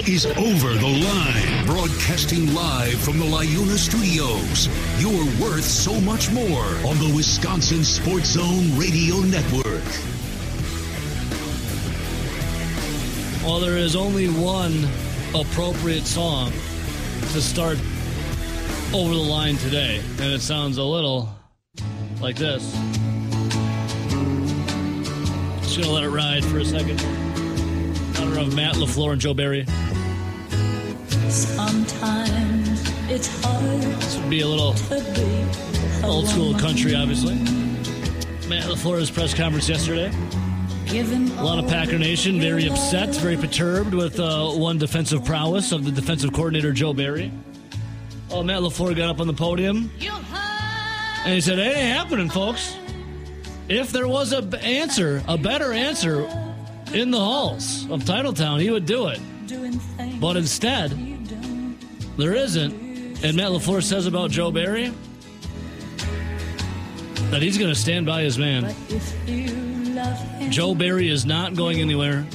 is Over the Line, broadcasting live from the Liuna Studios. You're worth so much more on the Wisconsin Sports Zone Radio Network. Well, there is only one appropriate song to start Over the Line today, and it sounds a little like this. Just gonna let it ride for a second. Honor of Matt LaFleur and Joe Barry. Sometimes it's hard This would be a little be old school country, obviously. Matt LaFleur's press conference yesterday. A lot of Packer Nation very upset, very perturbed with uh, one defensive prowess of the defensive coordinator Joe Barry. Oh, Matt LaFleur got up on the podium and he said, "It ain't happening, folks. If there was a b- answer, a better answer in the halls of Titletown, he would do it. But instead, there isn't." And Matt LaFleur says about Joe Barry that he's going to stand by his man. Joe Barry is not going anywhere,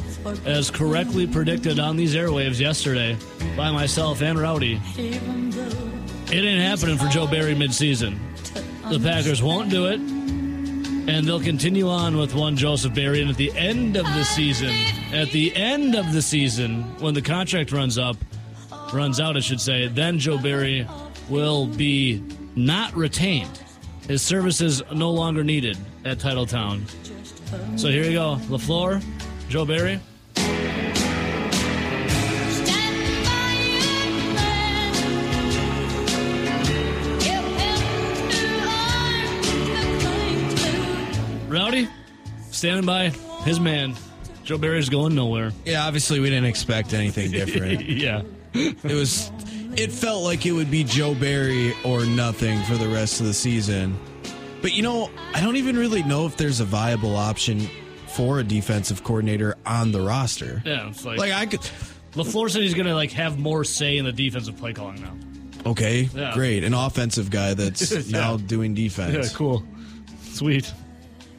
as correctly predicted on these airwaves yesterday by myself and Rowdy. It ain't happening for Joe Barry midseason. The Packers won't do it, and they'll continue on with one Joseph Barry. And at the end of the season, at the end of the season, when the contract runs up, runs out, I should say, then Joe Barry will be not retained. His services no longer needed at Titletown. So here you go. LaFleur, Joe Barry. Standing by his man. Joe Barry's going nowhere. Yeah, obviously we didn't expect anything different. yeah. It was it felt like it would be Joe Barry or nothing for the rest of the season. But you know, I don't even really know if there's a viable option for a defensive coordinator on the roster. Yeah, it's like, Like I could LaFleur said he's going to like have more say in the defensive play calling now. Okay, Yeah. great. An offensive guy that's Yeah. now doing defense. Yeah, cool. Sweet.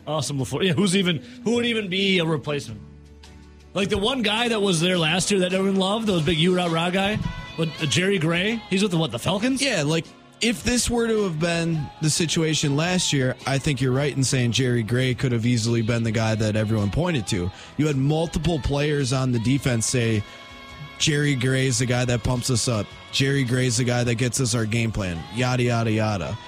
Awesome LaFleur. Yeah, who's even who would even be a replacement? Like the one guy that was there last year that everyone loved, the big U Rah guy, but uh, Jerry Gray. He's with the what? The Falcons? Yeah, like if this were to have been the situation last year, I think you're right in saying Jerry Gray could have easily been the guy that everyone pointed to. You had multiple players on the defense say, Jerry Gray's the guy that pumps us up. Jerry Gray's the guy that gets us our game plan. Yada yada yada.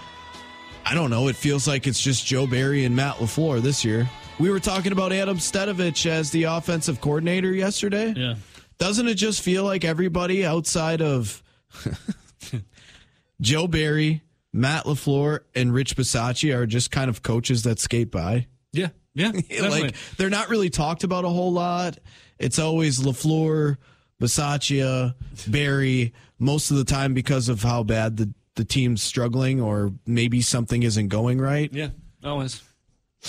I don't know. It feels like it's just Joe Barry and Matt LaFleur this year. We were talking about Adam Stenavich as the offensive coordinator yesterday. Yeah. Doesn't it just feel like everybody outside of Joe Barry, Matt LaFleur, and Rich Bisaccia are just kind of coaches that skate by? Yeah. Yeah. like they're not really talked about a whole lot. It's always LaFleur, Bisaccia, Barry, most of the time because of how bad the, the team's struggling or maybe something isn't going right. yeah. Always.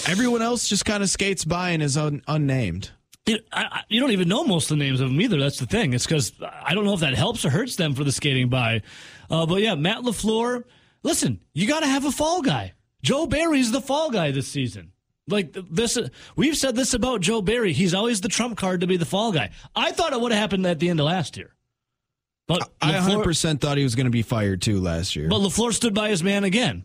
Everyone else just kind of skates by and is un, unnamed. You, I, I- you don't even know most of the names of them either. That's the thing. It's because I don't know if that helps or hurts them for the skating by. Uh, but yeah, Matt Lafleur. Listen, you got to have a fall guy. Joe Barry's the fall guy this season. Like this, we've said this about Joe Barry. He's always the trump card to be the fall guy. I thought it would have happened at the end of last year, but I LaFleur- 100% thought he was going to be fired too last year. but LaFleur stood by his man again.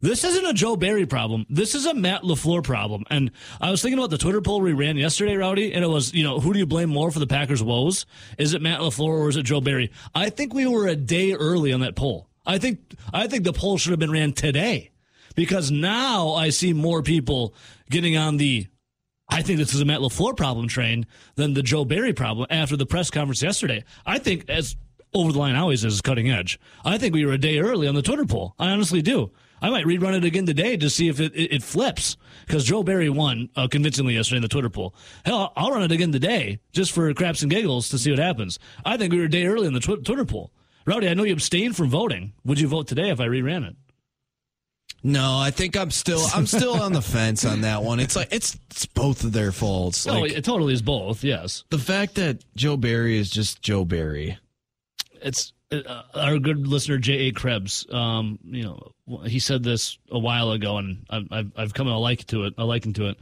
This isn't a Joe Barry problem. This is a Matt LaFleur problem. And I was thinking about the Twitter poll we ran yesterday, Rowdy, and it was, you know, who do you blame more for the Packers' woes? Is it Matt LaFleur or is it Joe Barry? I think we were a day early on that poll. I think I think the poll should have been ran today. Because now I see more people getting on the I think this is a Matt LaFleur problem train than the Joe Barry problem after the press conference yesterday. I think as over the line always is cutting edge. I think we were a day early on the Twitter poll. I honestly do. I might rerun it again today to see if it, it, it flips because Joe Barry won uh, convincingly yesterday in the Twitter poll. Hell, I'll run it again today just for craps and giggles to see what happens. I think we were a day early in the tw- Twitter poll. Rowdy, I know you abstained from voting. Would you vote today if I reran it? No, I think I'm still I'm still on the fence on that one. It's like it's it's both of their faults. oh, Like it totally is both. Yes. the fact that Joe Barry is just Joe Barry. It's uh, our good listener J. A. Krebs. Um, you know, he said this a while ago, and I've, I've, come to like to it. I liken to it.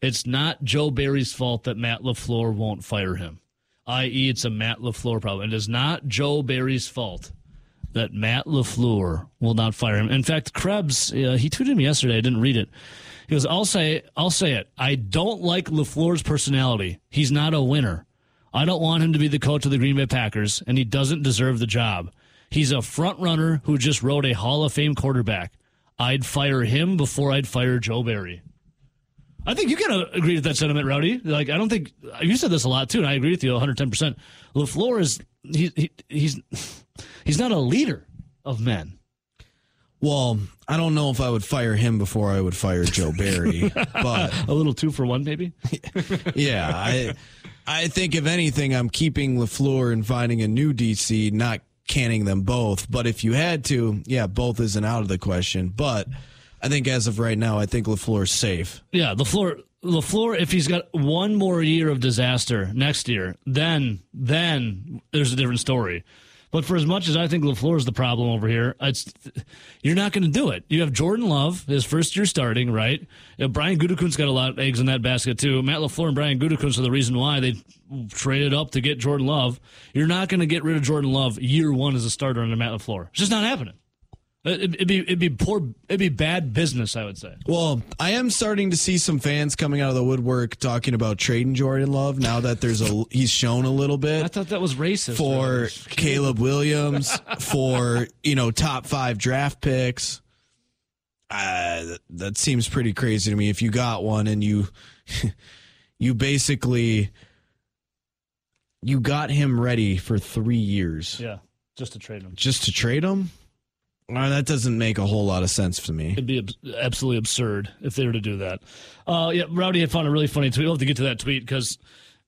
It's not Joe Barry's fault that Matt Lafleur won't fire him. i.e., it's a Matt LaFleur problem. It is not Joe Barry's fault that Matt LaFleur will not fire him. In fact, Krebs, uh, he tweeted me yesterday. I didn't read it. He goes, I'll say, I'll say it. I don't like LaFleur's personality. He's not a winner. I don't want him to be the coach of the Green Bay Packers, and he doesn't deserve the job. He's a front runner who just wrote a Hall of Fame quarterback. I'd fire him before I'd fire Joe Barry. I think you can uh, agree with that sentiment, Rowdy. Like, I don't think you said this a lot too, and I agree with you 110. percent Lafleur is he, he he's he's not a leader of men. Well, I don't know if I would fire him before I would fire Joe Barry, but A little two for one, maybe. yeah, I I think if anything, I'm keeping Lafleur and finding a new DC, not canning them both. But if you had to, yeah, both isn't out of the question. But I think as of right now, I think Lafleur's safe. Yeah, Lafleur. Lafleur, if he's got one more year of disaster next year, then then there's a different story. But for as much as I think Lafleur is the problem over here, it's you're not going to do it. You have Jordan Love, his first year starting, right? Brian Gutekunst got a lot of eggs in that basket too. Matt Lafleur and Brian Gutekunst are the reason why they traded up to get Jordan Love. You're not going to get rid of Jordan Love year one as a starter under Matt Lafleur. It's just not happening. It- It'd be it'd be poor. It'd be bad business, I would say. Well, I am starting to see some fans coming out of the woodwork talking about trading Jordan Love now that there's a he's shown a little bit. I thought that was racist. for Caleb Williams, for you know top five draft picks. Uh, that seems pretty crazy to me. If you got one and you you basically you got him ready for three years yeah, just to trade him. just to trade him, that doesn't make a whole lot of sense to me. It'd be abs- absolutely absurd if they were to do that. Uh, yeah, Rowdy had found a really funny tweet. We'll have to get to that tweet because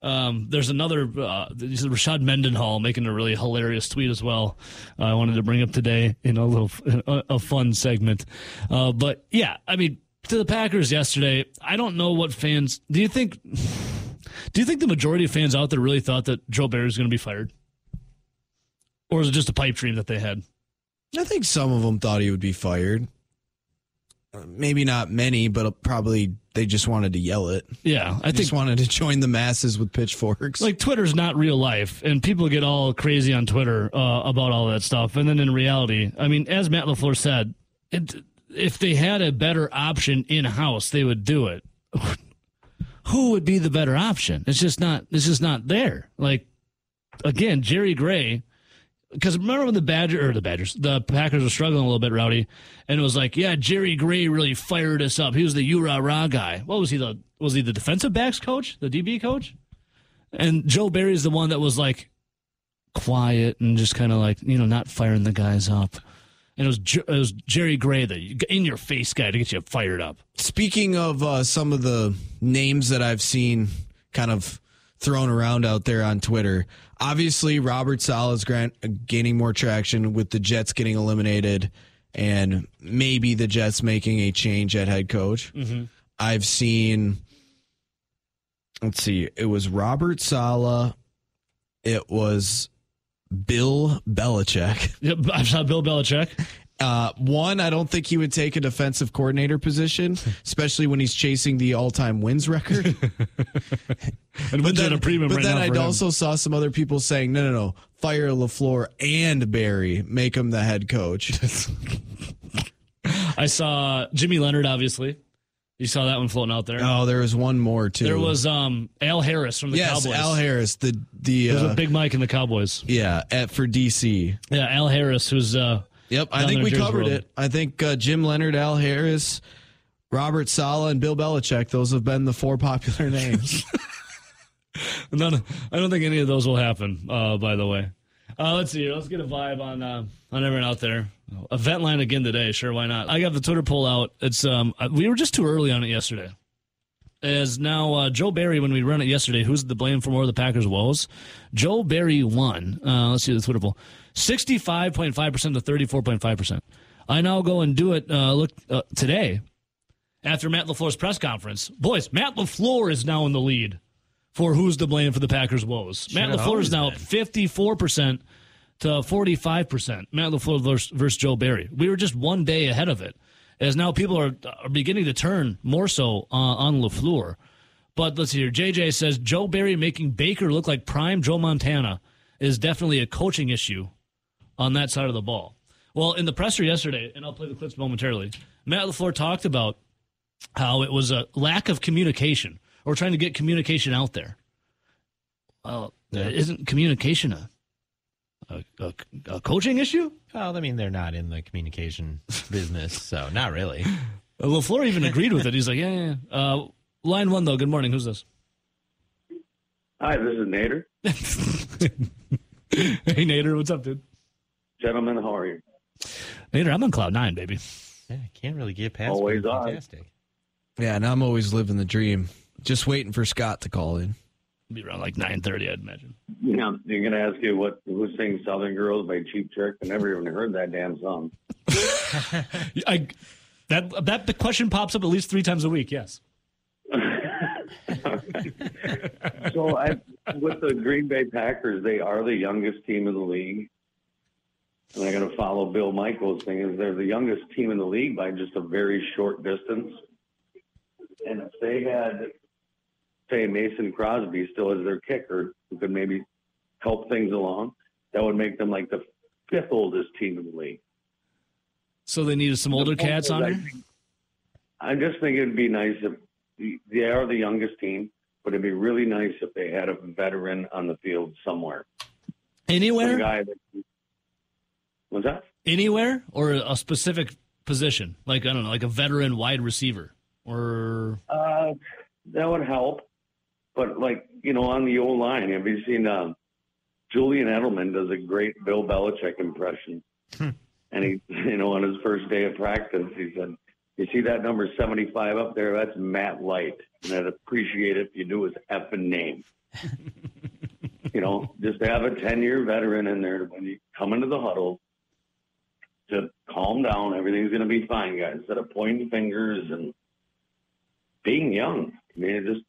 um, there's another uh, Rashard Mendenhall making a really hilarious tweet as well. Uh, I wanted to bring up today in a little a, a fun segment. Uh, but yeah, I mean, to the Packers yesterday, I don't know what fans do you think. Do you think the majority of fans out there really thought that Joe Barry was going to be fired, or is it just a pipe dream that they had? I think some of them thought he would be fired. Uh, Maybe not many, but probably they just wanted to yell it. Yeah, I I think just wanted to join the masses with pitchforks. like Twitter's not real life, and people get all crazy on Twitter uh, about all that stuff. And then in reality, I mean, as Matt Lafleur said, it, if they had a better option in house, they would do it. Who would be the better option? It's just not. It's just not there. Like again, Jerry Gray. Because remember when the Badger or the Badgers, the Packers were struggling a little bit, Rowdy, and it was like, yeah, Jerry Gray really fired us up. He was the you rah rah guy. What was he? The was he the defensive backs coach, the DB coach? And Joe Barry's the one that was like quiet and just kind of like you know not firing the guys up. And it was it was Jerry Gray, the in your face guy, to get you fired up. Speaking of uh, some of the names that I've seen kind of thrown around out there on Twitter, obviously Robert Saleh's grant, uh, gaining more traction with the Jets getting eliminated and maybe the Jets making a change at head coach. Mm-hmm. I've seen, let's see, it was Robert Saleh, it was Bill Belichick. Yep, I saw Bill Belichick. Uh, one, I don't think he would take a defensive coordinator position, especially when he's chasing the all-time wins record. And wins at a premium but right then I for him. also saw some other people saying, no, no, no, fire Lafleur and Barry, make him the head coach. I saw Jimmy Leonhard. Obviously, you saw that one floating out there. oh, there was one more too. There was um, Al Harris from the Cowboys. yes, Cowboys. Al Harris, the the There's uh, a Big Mike in the Cowboys. yeah at for DC. Yeah, Al Harris, who's uh, Yep, I think we covered World. it. I think uh, Jim Leonhard, Al Harris, Robert Saleh, and Bill Belichick. Those have been the four popular names. None. I don't think any of those will happen. Uh, by the way, uh, let's see. Let's get a vibe on uh, on everyone out there. Event line again today. Sure, why not? I got the Twitter poll out. It's um, uh, we were just too early on it yesterday. As now uh, Joe Barry, when we run it yesterday, who's the blame for more of the Packers' woes? Joe Barry won. Uh, let's see the Twitter poll: sixty-five point five percent to thirty-four point five percent. I now go and do it. Uh, look uh, today after Matt Lafleur's press conference. Boys, Matt Lafleur is now in the lead for who's to blame for the Packers' woes. Matt have LaFleur is now been. 54% to 45%. Matt LaFleur versus, versus Joe Barry. We were just one day ahead of it, as now people are, are beginning to turn more so uh, on LaFleur. But let's see here. JJ says Joe Barry making Baker look like prime Joe Montana is definitely a coaching issue on that side of the ball. Well, in the presser yesterday, and I'll play the clips momentarily, Matt LaFleur talked about how it was a lack of communication or trying to get communication out there. Well, isn't communication a, a, a, a coaching issue? Well, I mean, they're not in the communication business, so not really. LaFleur even agreed with it. He's like, yeah, yeah. yeah. Uh, line one, though. Good morning. Who's this? Hi, this is Nader. hey, Nader. What's up, dude? Gentlemen, how are you? Nader, I'm on cloud nine, baby. Yeah, I can't really get past. It. Always on. fantastic. Yeah, and I'm always living the dream. Just waiting for Scott to call in. Be around like 9.30, I'd imagine. You know, you're gonna ask you what who sings "Southern Girls" by Cheap Trick. I never even heard that damn song. I, that, that the question pops up at least three times a week, yes. So, I, with the Green Bay Packers, they are the youngest team in the league. And I'm gonna follow Bill Michaels' thing. Is they're the youngest team in the league by just a very short distance. And if they had, say, Mason Crosby still as their kicker, who could maybe help things along, that would make them like the fifth oldest team in the league. So they needed some older cats on I there? I just think it'd be nice if they are the youngest team, but it'd be really nice if they had a veteran on the field somewhere. Some Anywhere? guy that was that? Anywhere? Or a specific position? Like, I don't know, like a veteran wide receiver? Or Uh, that would help. But like you know, on the old line, have you seen um, Julian Edelman does a great Bill Belichick impression, and he, you know, on his first day of practice, he said, "You see that number seventy-five up there? That's Matt Light, and I'd appreciate it if you knew his effing name." you know, just to have a ten-year veteran in there when you come into the huddle. To calm down, everything's going to be fine, guys. Instead of pointing fingers and being young. I mean, it just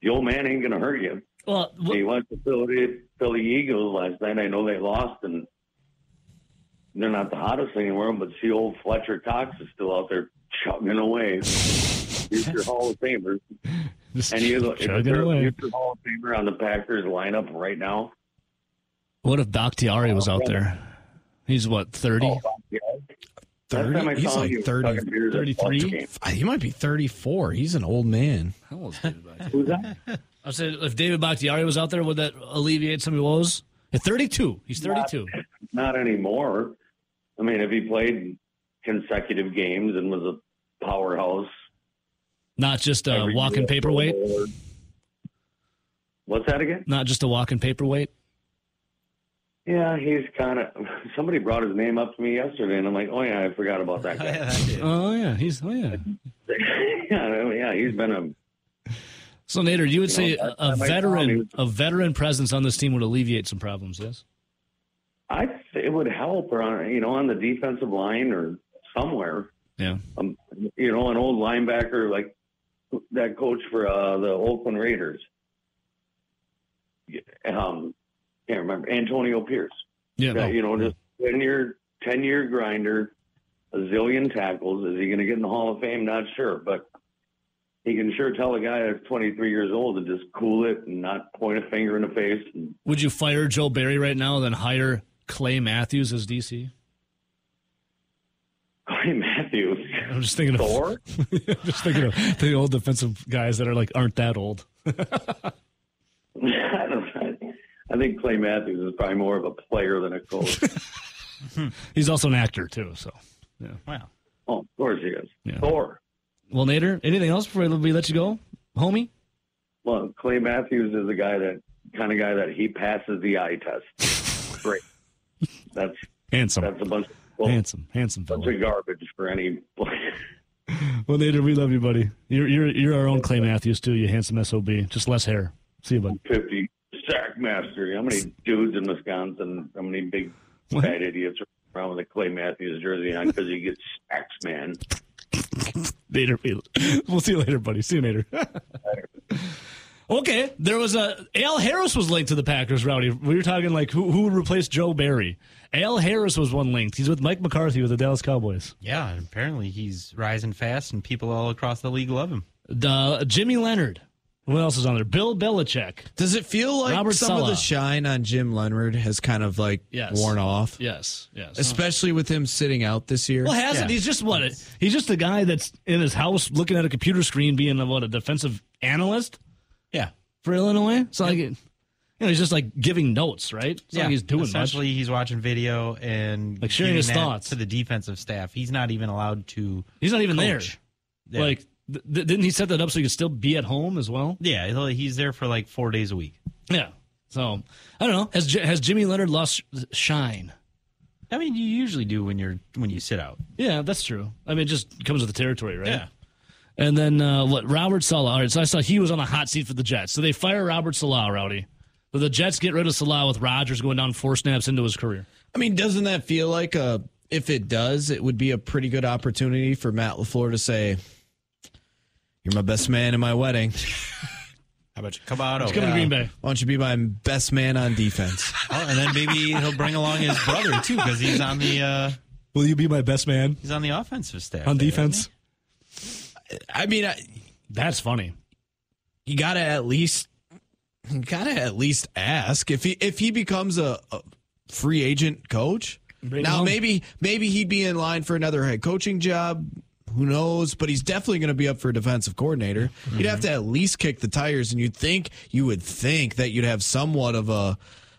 the old man ain't gonna hurt you. well, wh- He went to Philly, Philly Eagles last night. I know they lost, and they're not the hottest thing in the world. But see, old Fletcher Cox is still out there chugging away. He's your Hall of Famer, just and you look, if chugging you're, away. you're Hall of Famer on the Packers lineup right now. What if Bakhtiari was out uh, there? He's what, 30? Oh, um, yeah. 30? He's like he was 30, chugging beers at 33? He might be 34. He's an old man. How old is David Bakhtiari? Who's that? I said, if David Bakhtiari was out there, would that alleviate some of your woes? At 32. He's 32. Not anymore. I mean, if he played consecutive games and was a powerhouse, Not just a walking year. paperweight. What's that again? Not just a walking paperweight. Yeah, he's kind of. Somebody brought his name up to me yesterday, and I'm like, oh yeah, I forgot about that guy. Oh, yeah. He's, oh, yeah. yeah, yeah, he's been a. So Nader, you would say know, a, a that- that might sound veteran, a veteran presence on this team would alleviate some problems. Yes. I it would help, or on you know, on the defensive line or somewhere. Yeah. Um, you know, an old linebacker like that coach for uh, the Oakland Raiders. Um, can't remember Antonio Pierce. Yeah. No. you know, just ten year ten year grinder, a zillion tackles. Is he going to get in the Hall of Fame? Not sure, but he can sure tell a guy that's 23 years old to just cool it and not point a finger in the face. Would you fire Joe Barry right now and then hire Clay Matthews as DC? Clay Matthews, I'm just thinking of Thor. just thinking of the old defensive guys that are like aren't that old. I don't. I think Clay Matthews is probably more of a player than a coach. He's also an actor too. So, yeah. Wow. oh, of course he is. Yeah. Thor. Well, Nader, anything else before we let you go, homie? Well, Clay Matthews is the guy that kind of guy that he passes the eye test. Great. That's Handsome, that's a bunch of well, handsome, handsome bunch fellow. of garbage for any. Well, Nader, we love you, buddy. You're you're you're our own Clay Matthews too. You handsome sob. Just less hair. See you, bud. 50 sack master. How many dudes in Wisconsin? How many big What? fat idiots are around with a Clay Matthews jersey on because he gets sacks, man? later, we- we'll see you later, buddy. See you later. okay, there was a Al Harris was linked to the Packers. Rowdy, we were talking like who who would replace Joe Barry. Al Harris was one linked. He's with Mike McCarthy with the Dallas Cowboys. Yeah, apparently he's rising fast, and people all across the league love him. The Jimmy Leonhard What else is on there? Bill Belichick. Does it feel like Robert some of the shine on Jim Leonhard has kind of like Yes. worn off? Yes, yes. Especially with him sitting out this year. Well, hasn't Yeah. he's just what? He's just a guy that's in his house looking at a computer screen, being a, what a defensive analyst Yeah. for Illinois. So like, you know, he's just like giving notes, right? It's not like he's doing much. Essentially, he's watching video and Like sharing his thoughts. to the defensive staff. He's not even allowed to. He's not even coach. there. Yeah. Like, th- th- didn't he set that up so he could still be at home as well? Yeah, he's there for like four days a week. Yeah. So I don't know. Has J- has Jimmy Leonhard lost shine? I mean, you usually do when you're when you sit out. Yeah, that's true. I mean, it just comes with the territory, right? Yeah. And then uh, what? Robert Saleh. All right, so I saw he was on the hot seat for the Jets. So they fire Robert Saleh, Rowdy. So the Jets get rid of Saleh with Rodgers going down four snaps into his career. I mean, doesn't that feel like a if it does, it would be a pretty good opportunity for Matt LaFleur to say, You're my best man in my wedding. How about you come out over? Coming to Green Bay. Why don't you be my best man on defense? Oh, and then maybe he'll bring along his brother too, because he's on the uh, Will you be my best man he's on the offensive staff on there, defense? I mean, I, That's funny. you gotta at least you gotta at least ask if he if he becomes a, a free agent coach. Bring now him. maybe maybe he'd be in line for another head coaching job. Who knows? But he's definitely going to be up for a defensive coordinator. You'd have to at least kick the tires, and you'd think you would think that you'd have somewhat of a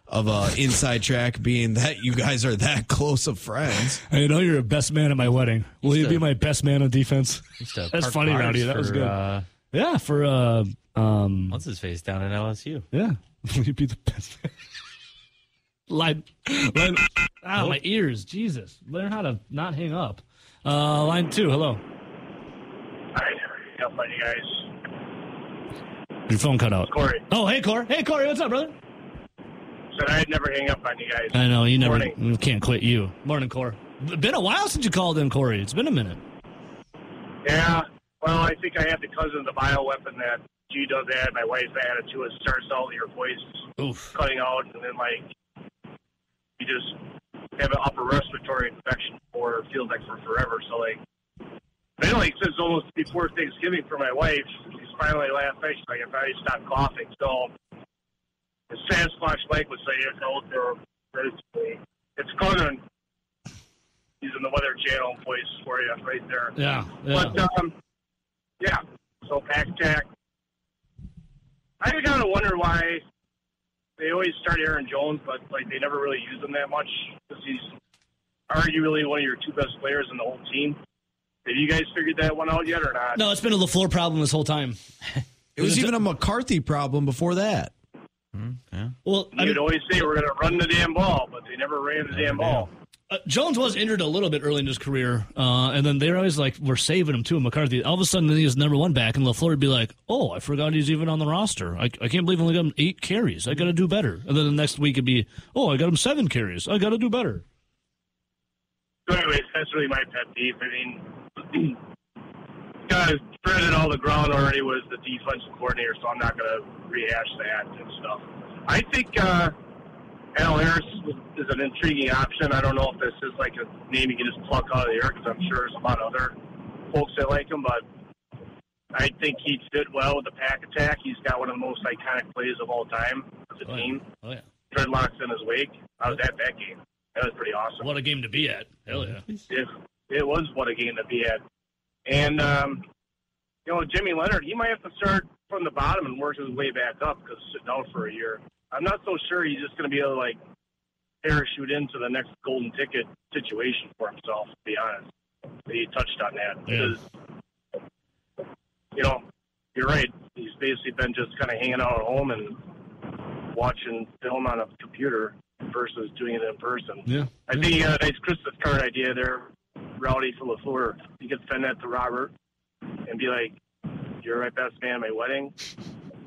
of a inside track, being that you guys are that close of friends. I know you're a best man at my wedding. Will you to- be my best man on defense? That's park funny, cars Rowdy. That was good. Uh, Yeah, for uh, um, what's his face down at LSU? yeah. Will you be the best? line, line. Ah, my ears. Jesus, learn how to not hang up. Uh, line two. Hello. I never hang up on you guys. Your phone cut out. Corey Oh, hey, Corey. Hey, Corey. What's up, brother? said I'd never hang up on you guys. I know you never. Morning. You can't quit you. Morning, Corey. Been a while since you called in, Corey. It's been a minute. Yeah. Well, I think I had the cousin of the bioweapon that G does add. My wife added to it. Starts out your voice Oof. cutting out, and then like you just have an upper respiratory infection for feels like for forever. So like, then like since almost before Thanksgiving for my wife, she's finally last night. She's like, I finally stopped coughing. So the Sasquatch Mike would say it's out there. Basically, it's coming. Using the Weather Channel voice for you right there. Yeah. Yeah. But um, yeah. So pack attack. I gotta wonder why they always start Aaron Jones, but like they never really use him that much because he's arguably one of your two best players in the whole team. Have you guys figured that one out yet or not? no, it's been a LaFleur problem this whole time. It was even a McCarthy problem before that. Hmm, yeah. Well, I You'd mean, always say we're gonna run the damn ball, but they never ran the damn ball. Uh, Jones was injured a little bit early in his career, uh, and then they're always like, "We're saving him too." McCarthy, all of a sudden, he was number one back, and Lafleur would be like, "Oh, I forgot he's even on the roster. I, I can't believe I only got him eight carries. I got to do better." And then the next week it'd be, "Oh, I got him seven carries. I got to do better." So, anyways, that's really my pet peeve. I mean, guys spreading all the ground already was the defensive coordinator, so I'm not going to rehash that and stuff. I think uh, Al Harris is an intriguing option. I don't know if this is like a name you can just pluck out of the air because I'm sure there's a lot of other folks that like him, but I think he'd fit well with the pack attack. He's got one of the most iconic plays of all time as a Oh, yeah. team. Oh yeah, Dreadlocks in his wake. I was at that game. That was pretty awesome what a game to be at! Hell yeah! it, it was what a game to be at. And, um, you know, Jimmy Leonhard, he might have to start from the bottom and work his way back up because sitting out for a year. I'm not so sure he's just going to be able to, like, parachute into the next golden ticket situation for himself, to be honest. He touched on that. Yeah. Because, you know, you're right. He's basically been just kind of hanging out at home and watching film on a computer versus doing it in person. Yeah, I think you got a nice Christmas card idea there, Rowdy for LaFleur. You could send that to Robert and be like, You're my best man at my wedding.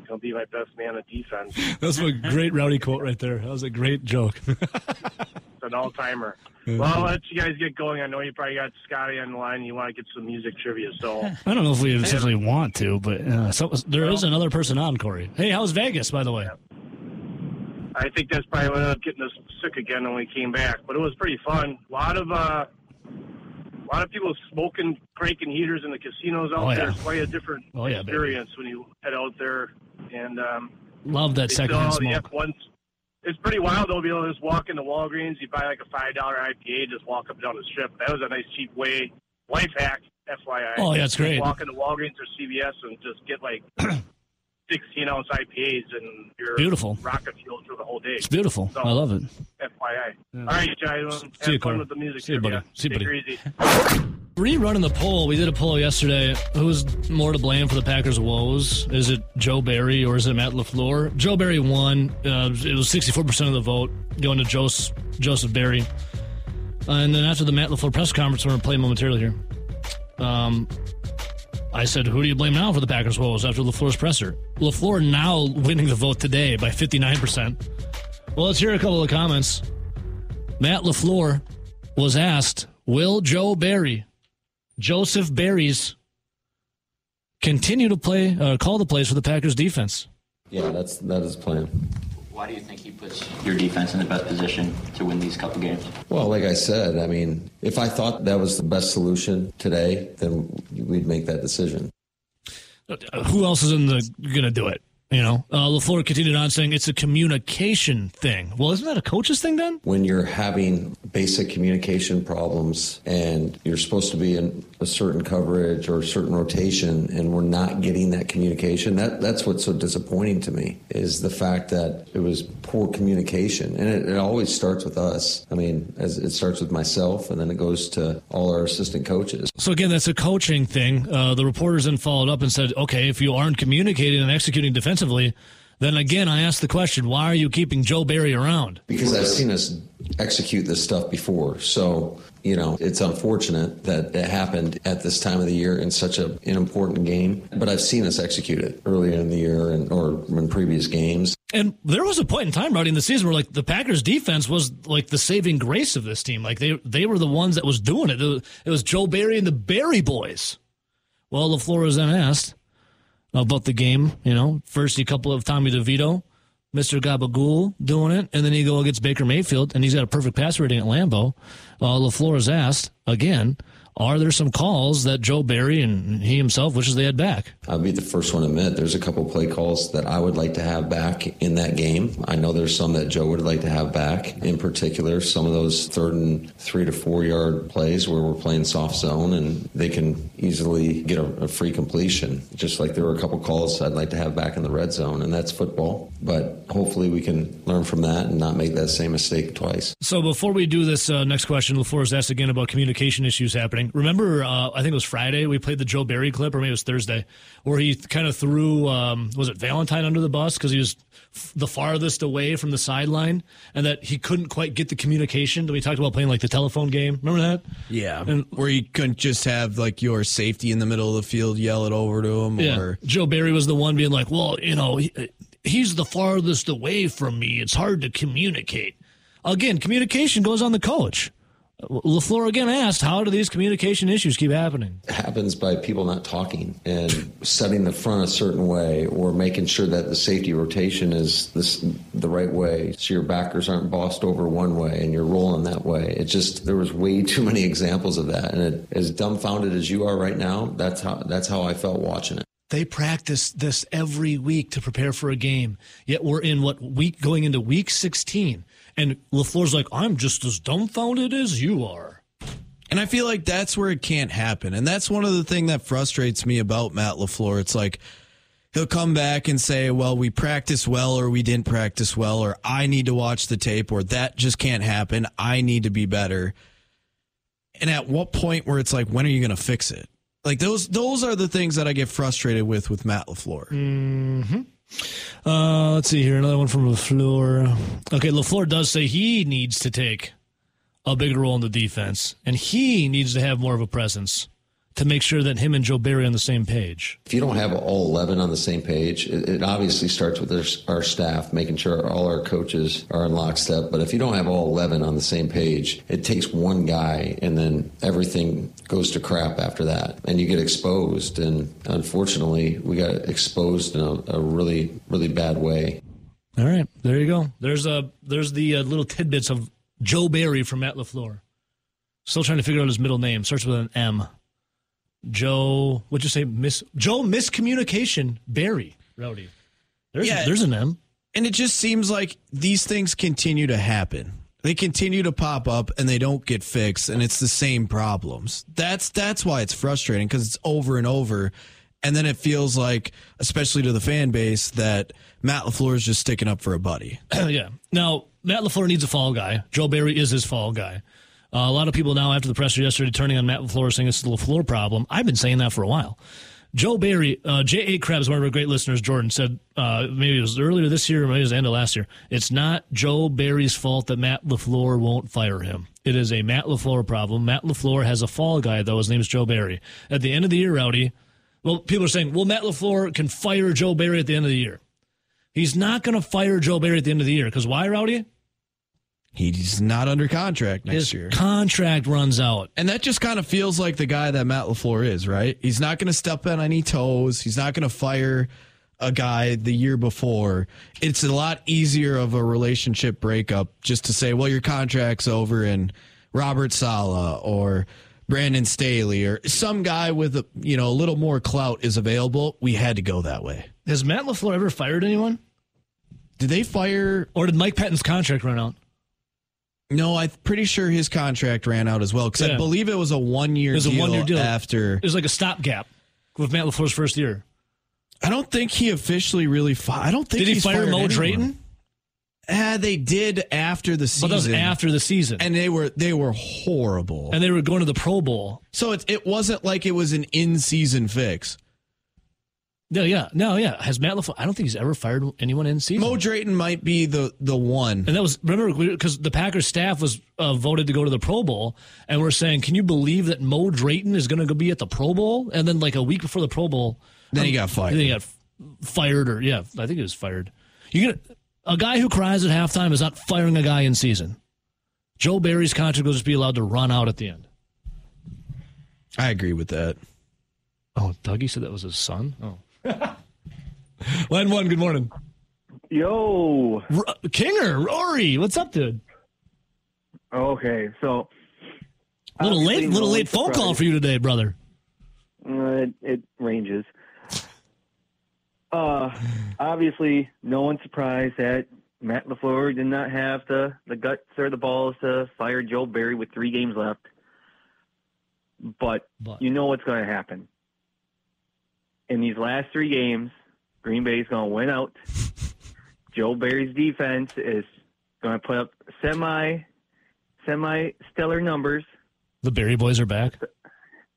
You'll be my best man at defense. That's a great rowdy quote right there. That was a great joke. It's an all timer. Well, I'll let you guys get going. I know you probably got Scotty on the line and you want to get some music trivia, so I don't know if we essentially want to, but uh, so, there is another person on Corey. Hey, how's Vegas, by the way? I think that's probably what ended up getting us sick again when we came back. But it was pretty fun. A lot of uh a lot of people smoking, cranking heaters in the casinos out Oh, there. yeah. It's quite a different Oh, yeah, baby. experience when you head out there. And um, Love that they sell secondhand smoke. F1s. It's pretty wild though. Be able to just walk into Walgreens, you buy like a five dollar IPA, just walk up and down the strip. That was a nice cheap way, life hack, FYI. Oh, yeah, it's great. Walk into Walgreens or CVS and just get like sixteen ounce IPAs, and you're Beautiful. rocket fuel for the whole day. It's beautiful. So, I love it. FYI. All right, guys. Have See you, fun with the music. See you, buddy. trivia. See you, buddy. Rerunning the poll, we did a poll yesterday. Who's more to blame for the Packers' woes? Is it Joe Barry or is it Matt LaFleur? Joe Barry won. Uh, it was 64% of the vote going to Joseph, Joseph Barry. Uh, and then after the Matt LaFleur press conference, we're going to play momentarily here. Um, I said, who do you blame now for the Packers' woes after LaFleur's presser? LaFleur now winning the vote today by 59%. Well, let's hear a couple of comments. Matt LaFleur was asked, will Joe Barry Joseph Barry's continue to play, uh, call the plays for the Packers defense. Yeah, that's that is the plan. Why do you think he puts your defense in the best position to win these couple games? Well, like I said, I mean, if I thought that was the best solution today, then we'd make that decision. Uh, who else is in the going to do it? You know, uh, Lafleur continued on saying it's a communication thing. Well, isn't that a coach's thing then? When you're having basic communication problems and you're supposed to be in a certain coverage or a certain rotation and we're not getting that communication, that that's what's so disappointing to me is the fact that it was poor communication. And it, it always starts with us. I mean, as it starts with myself and then it goes to all our assistant coaches. So again, that's a coaching thing. Uh, the reporters then followed up and said, okay, if you aren't communicating and executing defensively, then again, I asked the question, why are you keeping Joe Barry around? Because I've seen us execute this stuff before. So, you know, it's unfortunate that it happened at this time of the year in such a, an important game. But I've seen us execute it earlier in the year and or in previous games. And there was a point in time, Rowdy, in the season where like the Packers defense was like the saving grace of this team. Like they they were the ones that was doing it. It was, it was Joe Barry and the Barry boys. Well, LaFleur was then asked about the game. You know, first a couple of Tommy DeVito, Mr. Gabagool doing it, and then he go against Baker Mayfield, and he's got a perfect pass rating at Lambeau. Uh, LaFleur is asked again, are there some calls that Joe Barry and he himself wishes they had back? I'll be the first one to admit there's a couple play calls that I would like to have back in that game. I know there's some that Joe would like to have back. In particular, some of those third and three to four yard plays where we're playing soft zone and they can easily get a, a free completion. Just like there were a couple calls I'd like to have back in the red zone, and that's football. But hopefully we can learn from that and not make that same mistake twice. So before we do this uh, next question, LaFleur is asked again about communication issues happening. Remember, uh, I think it was Friday, we played the Joe Barry clip, or maybe it was Thursday, where he kind of threw, um, was it Valentine under the bus because he was f- the farthest away from the sideline and that he couldn't quite get the communication. That we talked about playing like the telephone game. Remember that? Yeah, And- where you couldn't just have like your safety in the middle of the field yell it over to him, Yeah. or Joe Barry was the one being like, well, you know, he, he's the farthest away from me. It's hard to communicate. Again, communication goes on the coach. LaFleur again asked, how do these communication issues keep happening? It happens by people not talking and setting the front a certain way or making sure that the safety rotation is this, the right way so your backers aren't bossed over one way and you're rolling that way. It just there was way too many examples of that and it, as dumbfounded as you are right now, that's how that's how I felt watching it. They practice this every week to prepare for a game. Yet we're in what week going into week 16. And LaFleur's like, I'm just as dumbfounded as you are. And I feel like that's where it can't happen. And that's one of the things that frustrates me about Matt LaFleur. It's like he'll come back and say, well, we practiced well or we didn't practice well, or I need to watch the tape, or that just can't happen. I need to be better. And at what point where it's like, when are you going to fix it? Like those, those are the things that I get frustrated with with Matt LaFleur. Mm-hmm. Uh, let's see here. Another one from LaFleur. Okay, LaFleur does say he needs to take a bigger role in the defense, and he needs to have more of a presence to make sure that him and Joe Barry are on the same page. If you don't have all 11 on the same page, it, it obviously starts with our, our staff, making sure all our coaches are in lockstep. But if you don't have all 11 on the same page, it takes one guy and then everything goes to crap after that. And you get exposed. And unfortunately, we got exposed in a, a really, really bad way. All right, there you go. There's a there's the uh, little tidbits of Joe Barry from Matt LaFleur. Still trying to figure out his middle name. Starts with an M. Joe, what'd you say? Miss Joe Miscommunication Barry. Rowdy. There's, Yeah. there's an M. And it just seems like these things continue to happen. They continue to pop up and they don't get fixed and it's the same problems. That's that's why it's frustrating because it's over and over. And then it feels like, especially to the fan base, that Matt LaFleur is just sticking up for a buddy. yeah. Now, Matt LaFleur needs a fall guy. Joe Barry is his fall guy. Uh, a lot of people now, after the presser yesterday, turning on Matt LaFleur, saying it's the LaFleur problem. I've been saying that for a while. Joe Barry, uh, J.A. Krebs, one of our great listeners, Jordan, said uh, maybe it was earlier this year maybe it was the end of last year. It's not Joe Barry's fault that Matt LaFleur won't fire him. It is a Matt LaFleur problem. Matt LaFleur has a fall guy, though. His name is Joe Barry. At the end of the year, Rowdy, well, people are saying, well, Matt LaFleur can fire Joe Barry at the end of the year. He's not going to fire Joe Barry at the end of the year because why, Rowdy? He's not under contract next His year. contract runs out. And that just kind of feels like the guy that Matt LaFleur is, right? He's not going to step on any toes. He's not going to fire a guy the year before. It's a lot easier of a relationship breakup just to say, well, your contract's over and Robert Saleh or Brandon Staley or some guy with a, you know, a little more clout is available. We had to go that way. Has Matt LaFleur ever fired anyone? Did they fire? Or did Mike Pettine's contract run out? No, I'm pretty sure his contract ran out as well because Yeah. I believe it was a one year It a deal one-year deal. after. It was like a stopgap with Matt LaFleur's first year. I don't think he officially really. Fi- I don't think Did he fire fired Mo anyone. Drayton? Uh, they did after the But season. that was after the season. and they were they were horrible. And they were going to the Pro Bowl. so it it wasn't like it was an in season fix. No, yeah. No, yeah. Has Matt LaFleur, I don't think he's ever fired anyone in season. Mo Drayton might be the the one. and that was, remember, because the Packers staff was uh, voted to go to the Pro Bowl, and we're saying, can you believe that Mo Drayton is going to be at the Pro Bowl? And then, like, a week before the Pro Bowl, Then he got fired. Then he got f- fired, or yeah, I think he was fired. You get a guy who cries at halftime is not firing a guy in season. Joe Barry's contract will just be allowed to run out at the end. I agree with that. Oh, Dougie said that was his son. Oh, line one. Good morning, Yo. R- Kinger Rory. What's up, dude? Okay, so A little late, little late phone call for you today, brother. uh, it, it ranges. Uh, obviously, no one's surprised that Matt Lafleur did not have the the guts or the balls to fire Joe Barry with three games left. But, But. you know what's going to happen. In these last three games, Green Bay's going to win out. Joe Barry's defense is going to put up semi semi stellar numbers. The Barry boys are back.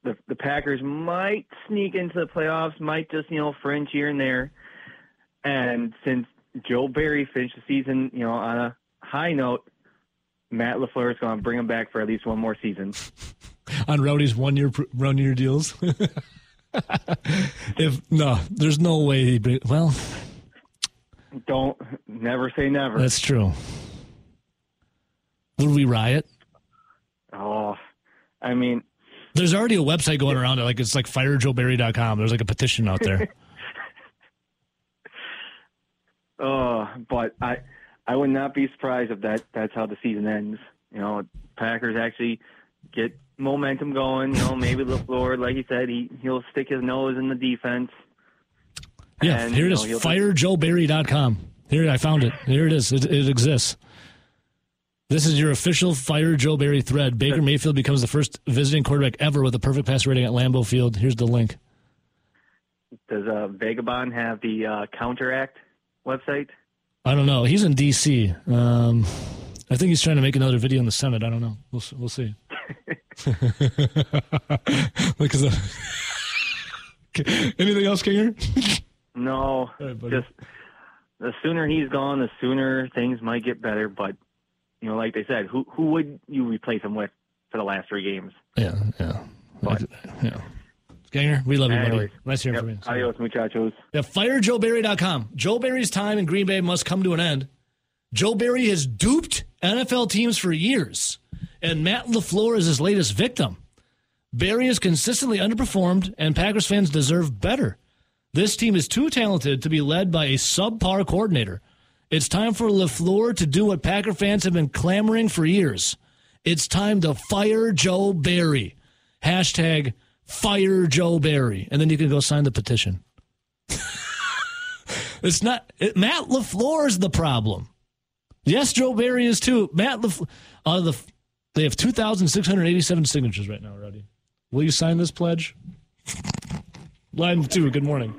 the the Packers might sneak into the playoffs, might just you know fringe here and there. And since Joe Barry finished the season, you know, on a high note, Matt Lafleur is going to bring him back for at least one more season. on Rowdy's one year one year deals. if no, there's no way he bring. Well, Don't never say never. that's true. Would we riot? oh, I mean, There's already a website going around. It. Like it's like firejoeberry.com. There's like a petition out there. oh, but I I would not be surprised if that that's how the season ends. You know, Packers actually get momentum going. You know, maybe Lafleur, like you said, he he'll stick his nose in the defense. Yeah, And, here it is. know, Firejoeberry.com. Here I found it. Here it is. It, it exists. This is your official Fire Joe Barry thread. Baker Mayfield becomes the first visiting quarterback ever with a perfect pass rating at Lambeau Field. Here's the link. Does uh, Vagabond have the uh, Counteract website? I don't know. He's in D.C. Um, I think he's trying to make another video in the Senate. I don't know. We'll we'll see. Because anything else, Kinger? No, right, just the sooner he's gone, the sooner things might get better. But you know, like they said, who who would you replace him with for the last three games? Yeah, yeah, But- yeah. Kinger, we love you, buddy. Anyways, Nice hearing Yep. from you. Adios, muchachos. Yeah, firejoeberry.com. Joe Barry's time in Green Bay must come to an end. Joe Barry has duped NFL teams for years, and Matt LaFleur is his latest victim. Barry has consistently underperformed, and Packers fans deserve better. This team is too talented to be led by a subpar coordinator. It's time for LaFleur to do what Packer fans have been clamoring for years. It's time to fire Joe Barry. Hashtag fire Joe Barry. And then you can go sign the petition. It's not it, Matt Lafleur is the problem. Yes, Joe Barry is too. Matt Lafleur. Uh, of the, they have two thousand six hundred eighty-seven signatures right now. Already. Will you sign this pledge? Line two. Good morning.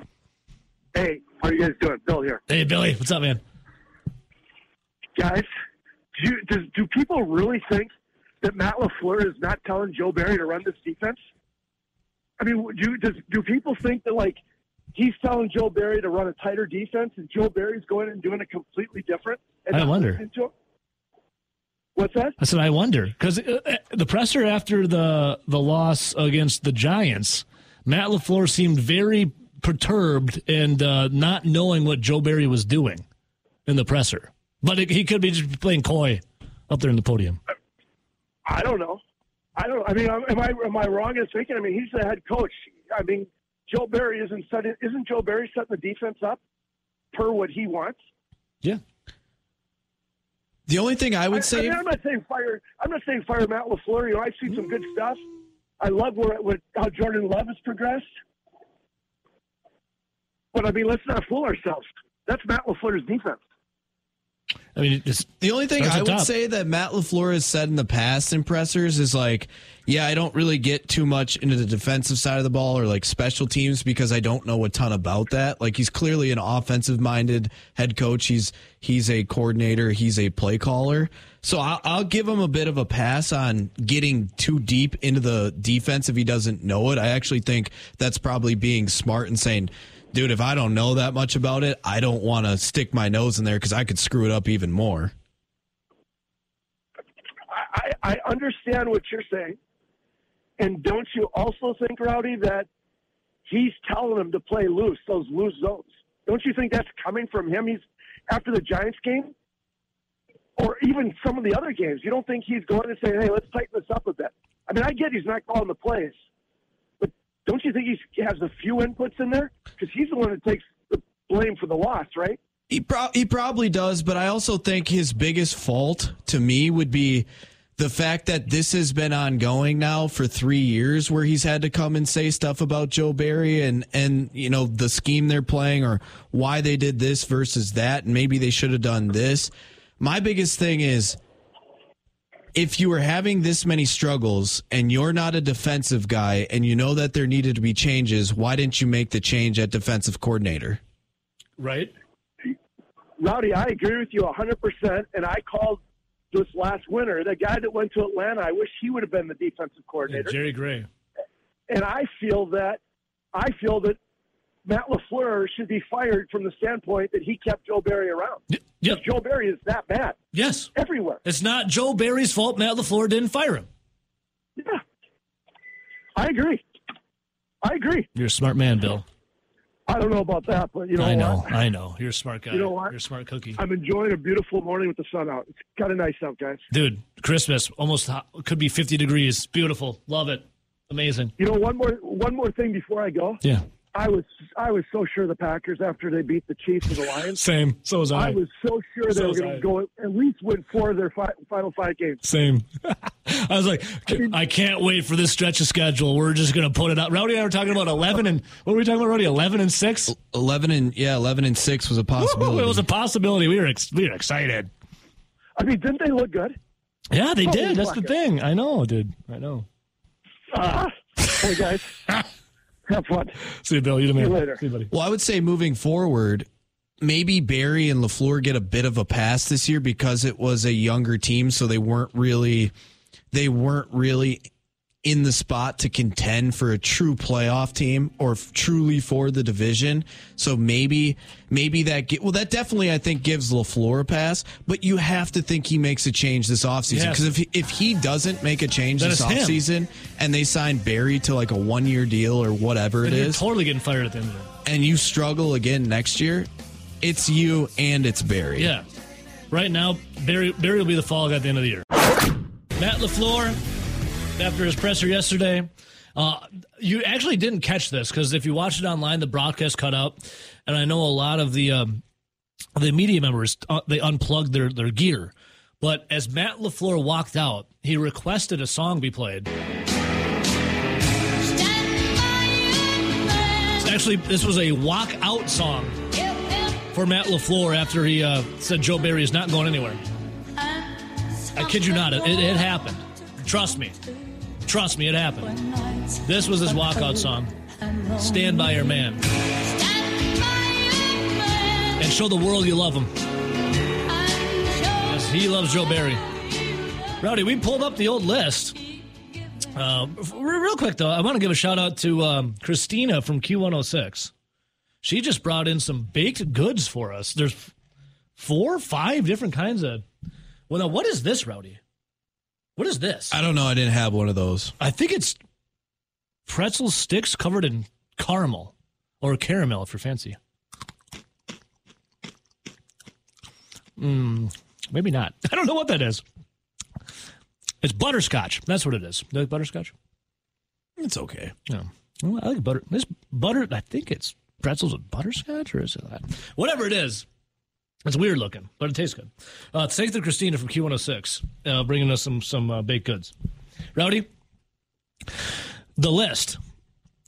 Hey, how are you guys doing? Bill here. Hey, Billy. What's up, man? Guys, do, you, does, do people really think that Matt LaFleur is not telling Joe Barry to run this defense? I mean, do, does, do people think that, like, he's telling Joe Barry to run a tighter defense and Joe Barry's going and doing it completely different? And I wonder. Listening to him? What's that? I said I wonder because uh, the presser after the the loss against the Giants, Matt Lafleur seemed very perturbed and uh, not knowing what Joe Barry was doing in the presser. But it, he could be just playing coy up there in the podium. I don't know. I don't. I mean, am I am I wrong in thinking? I mean, he's the head coach. I mean, Joe Barry isn't setting. Isn't Joe Barry setting the defense up per what he wants? Yeah. The only thing I would I, say, I mean, I'm not saying fire. I'm not saying fire Matt Lafleur. You know, I see some good stuff. I love where, what, how Jordan Love has progressed. But I mean, let's not fool ourselves. That's Matt Lafleur's defense. I mean, the only thing I would top. say that Matt Lafleur has said in the past in pressers is like, yeah, I don't really get too much into the defensive side of the ball or like special teams because I don't know a ton about that. Like he's clearly an offensive minded head coach. He's he's a coordinator. He's a play caller. So I'll, I'll give him a bit of a pass on getting too deep into the defense if he doesn't know it. I actually think that's probably being smart and saying, dude, if I don't know that much about it, I don't want to stick my nose in there because I could screw it up even more. I, I understand what you're saying. And don't you also think, Rowdy, that he's telling them to play loose, those loose zones? Don't you think that's coming from him? He's after the Giants game, or even some of the other games. You don't think he's going to say, "Hey, let's tighten this up a bit"? I mean, I get he's not calling the plays, don't you think he has a few inputs in there? Because he's the one that takes the blame for the loss, right? He, pro- he probably does, but I also think his biggest fault to me would be the fact that this has been ongoing now for three years, where he's had to come and say stuff about Joe Barry and and you know the scheme they're playing or why they did this versus that, and maybe they should have done this. My biggest thing is if you were having this many struggles and you're not a defensive guy and you know that there needed to be changes, why didn't you make the change at defensive coordinator? Right. Rowdy, I agree with you 100%. And I called this last winter, the guy that went to Atlanta, I wish he would have been the defensive coordinator. Jerry Gray. And I feel that I feel that Matt LaFleur should be fired from the standpoint that he kept Joe Barry around. Yep. Joe Barry is that bad Yes. everywhere. It's not Joe Barry's fault Matt LaFleur didn't fire him. Yeah. I agree. I agree. You're a smart man, Bill. I don't know about that, but you know I know. what? I know. You're a smart guy. You know what? You're a smart cookie. I'm enjoying a beautiful morning with the sun out. It's kind of nice out, guys. Dude, Christmas almost hot- could be 50 degrees. Beautiful. Love it. Amazing. You know, one more one more thing before I go. Yeah. I was I was so sure the Packers after they beat the Chiefs and the Lions. Same. So was I. I was so sure they So were going to go at least win four of their fi- final five games. Same. I was like, I can't wait for this stretch of schedule. We're just going to put it out. Rowdy and I were talking about 11 and, what were we talking about, Rowdy? 11 and 6? 11 and yeah, 11 and 6 was a possibility. It was a possibility. We were, ex- we were excited. I mean, didn't they look good? Yeah, they Holy did. That's the bucket. thing. I know, dude. I know. Ah, hey guys, have fun. See you, Bill. You the man. See you later. See you, buddy. Well, I would say moving forward, maybe Barry and LaFleur get a bit of a pass this year because it was a younger team, so they weren't really they weren't really in the spot to contend for a true playoff team or f- truly for the division. So maybe maybe that get, well that definitely I think gives LaFleur a pass, but you have to think he makes a change this offseason because if he, if he doesn't make a change Then this offseason and they sign Barry to like a 1 year deal or whatever it And you're is totally getting fired at the end of it. and you struggle again next year, it's you and it's Barry. Yeah. Right now, Barry Barry will be the fall guy at the end of the year. Matt LaFleur, after his presser yesterday, uh, you actually didn't catch this because if you watched it online, the broadcast cut out, and I know a lot of the um, the media members uh, they unplugged their their gear. But as Matt LaFleur walked out, he requested a song be played. Actually, this was a walk out song. for Matt LaFleur after he uh, said Joe Barry is not going anywhere. I kid you not, it, it happened. Trust me. Trust me, it happened. This was his walkout song. Stand by your man. And show the world you love him. Yes, he loves Joe Barry. Rowdy, we pulled up the old list. Uh, real quick, though, I want to give a shout out to um, Christina from Q106. She just brought in some baked goods for us. There's four, five different kinds of. Well, now, what is this, Rowdy? What is this? I don't know. I didn't have one of those. I think it's pretzel sticks covered in caramel or caramel if you're fancy. Mm, maybe not. I don't know what that is. It's butterscotch. That's what it is. You like butterscotch? It's okay. Yeah. Well, I like butter. This butter, I think it's pretzels with butterscotch, or is it that? Whatever it is. It's weird looking, but it tastes good. Uh, thanks to Christina from Q106, uh, bringing us some some uh, baked goods. Rowdy, the list.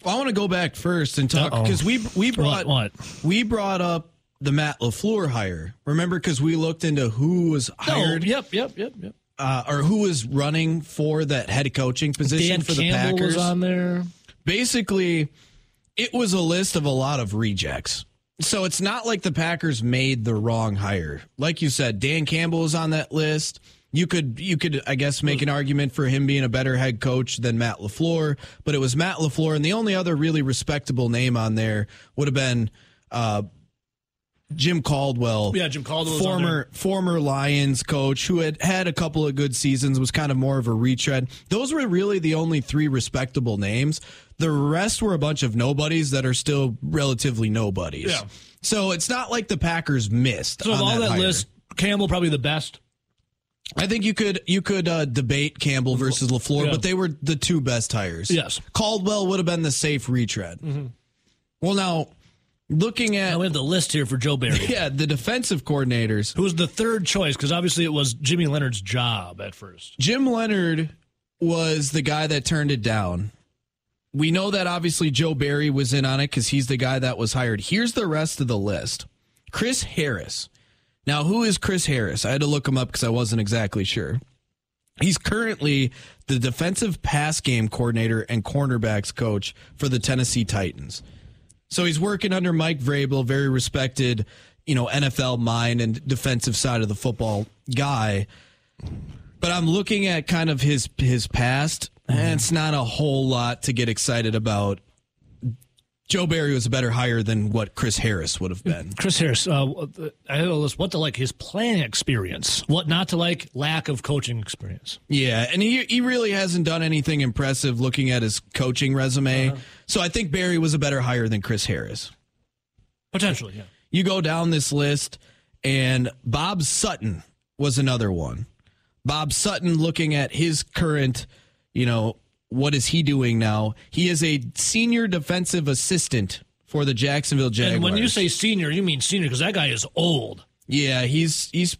Well, I want to go back first and talk because we we brought What- we brought up the Matt Lafleur hire. Remember, because we looked into who was hired, Oh, yep, yep, yep, yep. uh, or who was running for that head coaching position Dan for the Campbell Packers. on there. Basically, it was a list of a lot of rejects. So it's not like the Packers made the wrong hire. Like you said, Dan Campbell is on that list. You could you could I guess make an argument for him being a better head coach than Matt LaFleur, but it was Matt LaFleur and the only other really respectable name on there would have been uh, Jim Caldwell. Yeah, Jim Caldwell former former Lions coach who had had a couple of good seasons, was kind of more of a retread. Those were really the only three respectable names. The rest were a bunch of nobodies that are still relatively nobodies. Yeah. So it's not like the Packers missed. So of all that, hire. list, Campbell probably the best. I think you could you could uh, debate Campbell versus Lafleur, Yeah. but they were the two best hires. Yes. Mm-hmm. Caldwell would have been the safe retread. Well, now looking at Now we have the list here for Joe Barry, yeah the defensive coordinators. who was the third choice because obviously it was Jimmy Leonhard's job at first. Jim Leonard was the guy that turned it down. We know that obviously Joe Barry was in on it because he's the guy that was hired. Here's the rest of the list Chris Harris. Now, who is Chris Harris? I had to look him up because I wasn't exactly sure. He's currently the defensive pass game coordinator and cornerbacks coach for the Tennessee Titans. So he's working under Mike Vrabel, very respected, you know, NFL mind and defensive side of the football guy. But I'm looking at kind of his his past, and mm-hmm. it's not a whole lot to get excited about. Joe Barry was a better hire than what Chris Harris would have been. Chris Harris, uh, I had a list. What to like his playing experience, what not to like, lack of coaching experience. Yeah, and he he really hasn't done anything impressive looking at his coaching resume. So I think Barry was a better hire than Chris Harris. Potentially, yeah. You go down this list, and Bob Sutton was another one. Bob Sutton, looking at his current, you know, what is he doing now? He is a senior defensive assistant for the Jacksonville Jaguars. And when you say senior, you mean senior because that guy is old. yeah, he's he's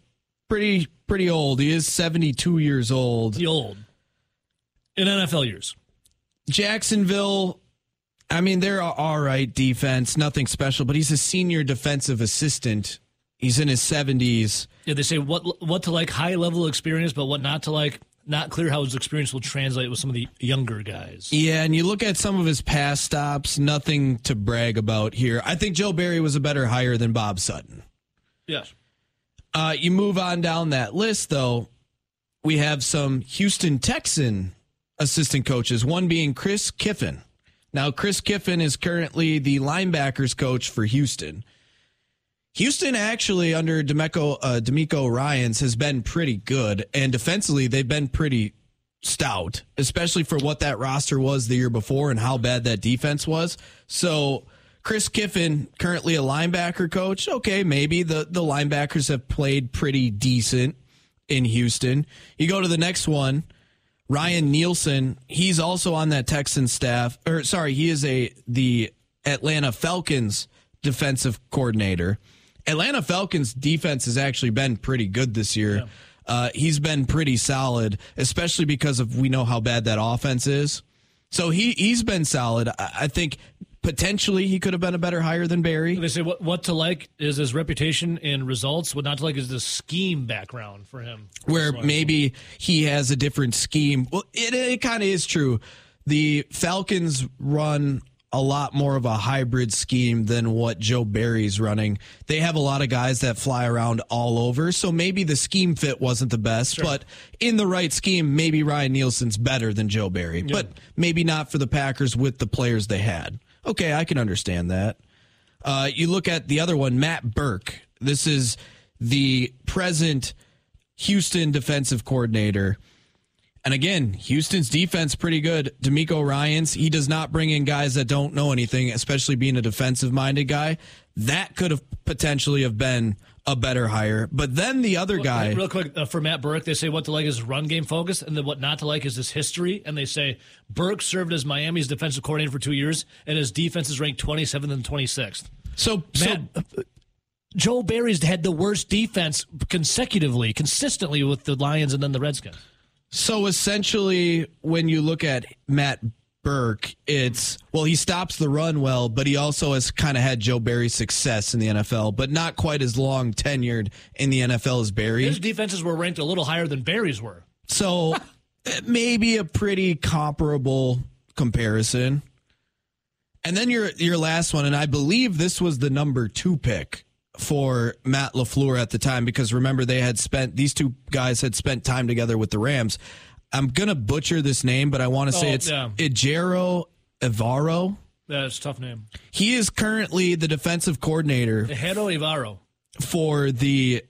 pretty pretty old. He is seventy two years old. The old in NFL years. Jacksonville, I mean, they're all right defense, nothing special, but he's a senior defensive assistant. He's in his 70s. Yeah, they say what what to like high level experience, but what not to like. Not clear how his experience will translate with some of the younger guys. Yeah, and you look at some of his past stops, nothing to brag about here. I think Joe Barry was a better hire than Bob Sutton. Yes. Uh, you move on down that list, though. We have some Houston Texan assistant coaches, one being Chris Kiffin. Now, Chris Kiffin is currently the linebackers coach for Houston. Houston actually under DeMeco, uh, DeMeco Ryans has been pretty good, and defensively they've been pretty stout, especially for what that roster was the year before and how bad that defense was. So Chris Kiffin, currently a linebacker coach, okay, maybe the the linebackers have played pretty decent in Houston. You go to the next one, Ryan Nielsen, he's also on that Texan staff, or sorry, he is a the Atlanta Falcons defensive coordinator. Atlanta Falcons defense has actually been pretty good this year. Uh, he's been pretty solid, especially because of we know how bad that offense is. So he he's been solid. I, I think potentially he could have been a better hire than Barry. They say what what to like is his reputation and results. What not to like is the scheme background for him. where maybe he has a different scheme. Well, it, it kind of is true. The Falcons run a lot more of a hybrid scheme than what Joe Barry's running. They have a lot of guys that fly around all over, so maybe the scheme fit wasn't the best, but in the right scheme, maybe Ryan Nielsen's better than Joe Barry, but maybe not for the Packers with the players they had. Okay, I can understand that. Uh, you look at the other one, Matt Burke. This is the present Houston defensive coordinator. And again, Houston's defense pretty good. DeMeco Ryans, he does not bring in guys that don't know anything, especially being a defensive minded guy. That could have potentially have been a better hire. But then the other guy, Real quick, uh, for Matt Burke, they say what to like is run game focus, and then what not to like is his history. And they say Burke served as Miami's defensive coordinator for two years, and his defense is ranked 27th and 26th. so Matt, so Joe Barry's had the worst defense consecutively, consistently with the Lions and then the Redskins. So essentially, when you look at Matt Burke, it's well, he stops the run well, but he also has kind of had Joe Barry's success in the NFL, but not quite as long tenured in the NFL as Barry. His defenses were ranked a little higher than Barry's were. So eh, maybe a pretty comparable comparison. And then your your last one, and I believe this was the number two pick for Matt LaFleur at the time, because remember they had spent these two guys had spent time together with the Rams. I'm gonna butcher this name, but I want to say Oh, it's yeah. Ejiro Evero. That's a tough name. He is currently the defensive coordinator Hero Ivaro. for the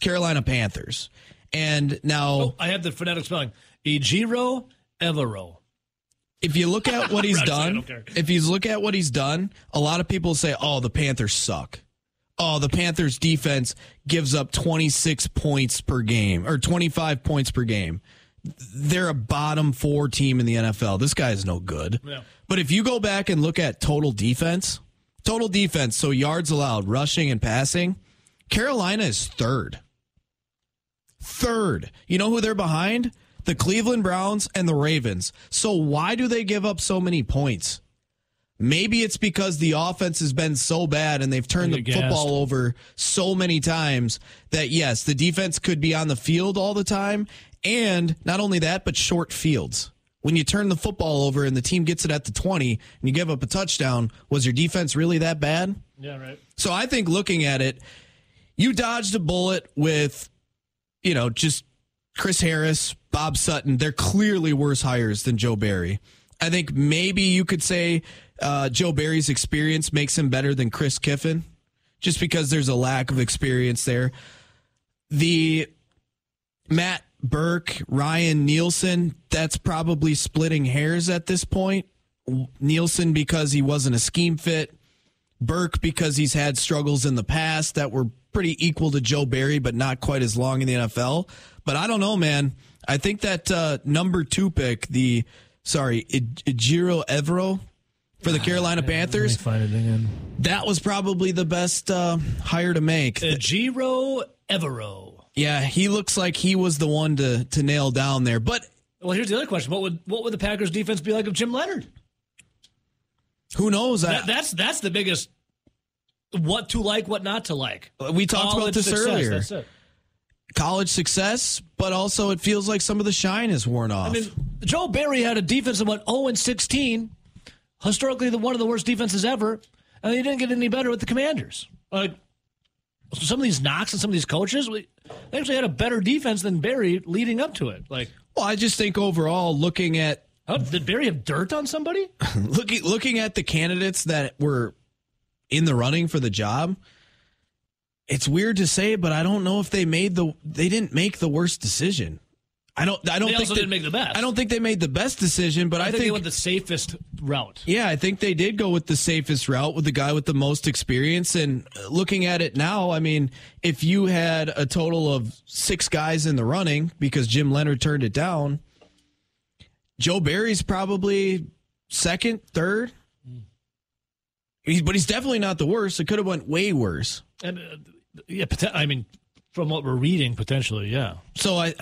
Carolina Panthers. And now Oh, I have the phonetic spelling. Ejiro Evero. if you look at what he's Right, so I done, if you look at what he's done, a lot of people say, "Oh, the Panthers suck." Oh, the Panthers defense gives up 26 points per game or 25 points per game. They're a bottom 4 team in the NFL. This guy is no good. Yeah. But if you go back and look at total defense, total defense, so yards allowed, rushing and passing, Carolina is third. Third. You know who they're behind? The Cleveland Browns and the Ravens. So why do they give up so many points? Maybe it's because the offense has been so bad and they've turned the gassed. football over so many times that yes, the defense could be on the field all the time. And not only that, but short fields. When you turn the football over and the team gets it at the 20 and you give up a touchdown, was your defense really that bad? Yeah, right. So I think looking at it, you dodged a bullet with, you know, just Chris Harris, Bob Sutton. They're clearly worse hires than Joe Barry. I think maybe you could say uh, Joe Barry's experience makes him better than Chris Kiffin, just because there's a lack of experience there. The Matt Burke, Ryan Nielsen, that's probably splitting hairs at this point. Nielsen because he wasn't a scheme fit. Burke because he's had struggles in the past that were pretty equal to Joe Barry, but not quite as long in the NFL. But I don't know, man. I think that uh, number two pick, the sorry, Ejiro Evero for the Carolina Panthers, find it again. that was probably the best uh, hire to make. Ejiro Evero. Yeah, he looks like he was the one to to nail down there. But Well, here's the other question: What would what would the Packers defense be like if Jim Leonhard? who knows? I- That, that's that's the biggest. What to like, what not to like. We talked about this success, earlier. That's it. college success, but also it feels like some of the shine is worn off. I mean, Joe Barry had a defense that went 0 and 16, historically the one of the worst defenses ever, and they didn't get any better with the Commanders. Like some of these knocks and some of these coaches, we, they actually had a better defense than Barry leading up to it. Like, well, I just think overall, looking at how, did Barry have dirt on somebody? looking looking at the candidates that were in the running for the job, it's weird to say, but I don't know if they made the they didn't make the worst decision. I don't I don't They think also they, didn't make the best. I don't think they made the best decision, but I, I, think, think they went the safest route. yeah, I think they did go with the safest route with the guy with the most experience. And looking at it now, I mean, if you had a total of six guys in the running because Jim Leonhard turned it down, Joe Barry's probably second, third. He's, but he's definitely not the worst. It could have went way worse. And uh, yeah, I mean, from what we're reading, potentially, yeah. So I,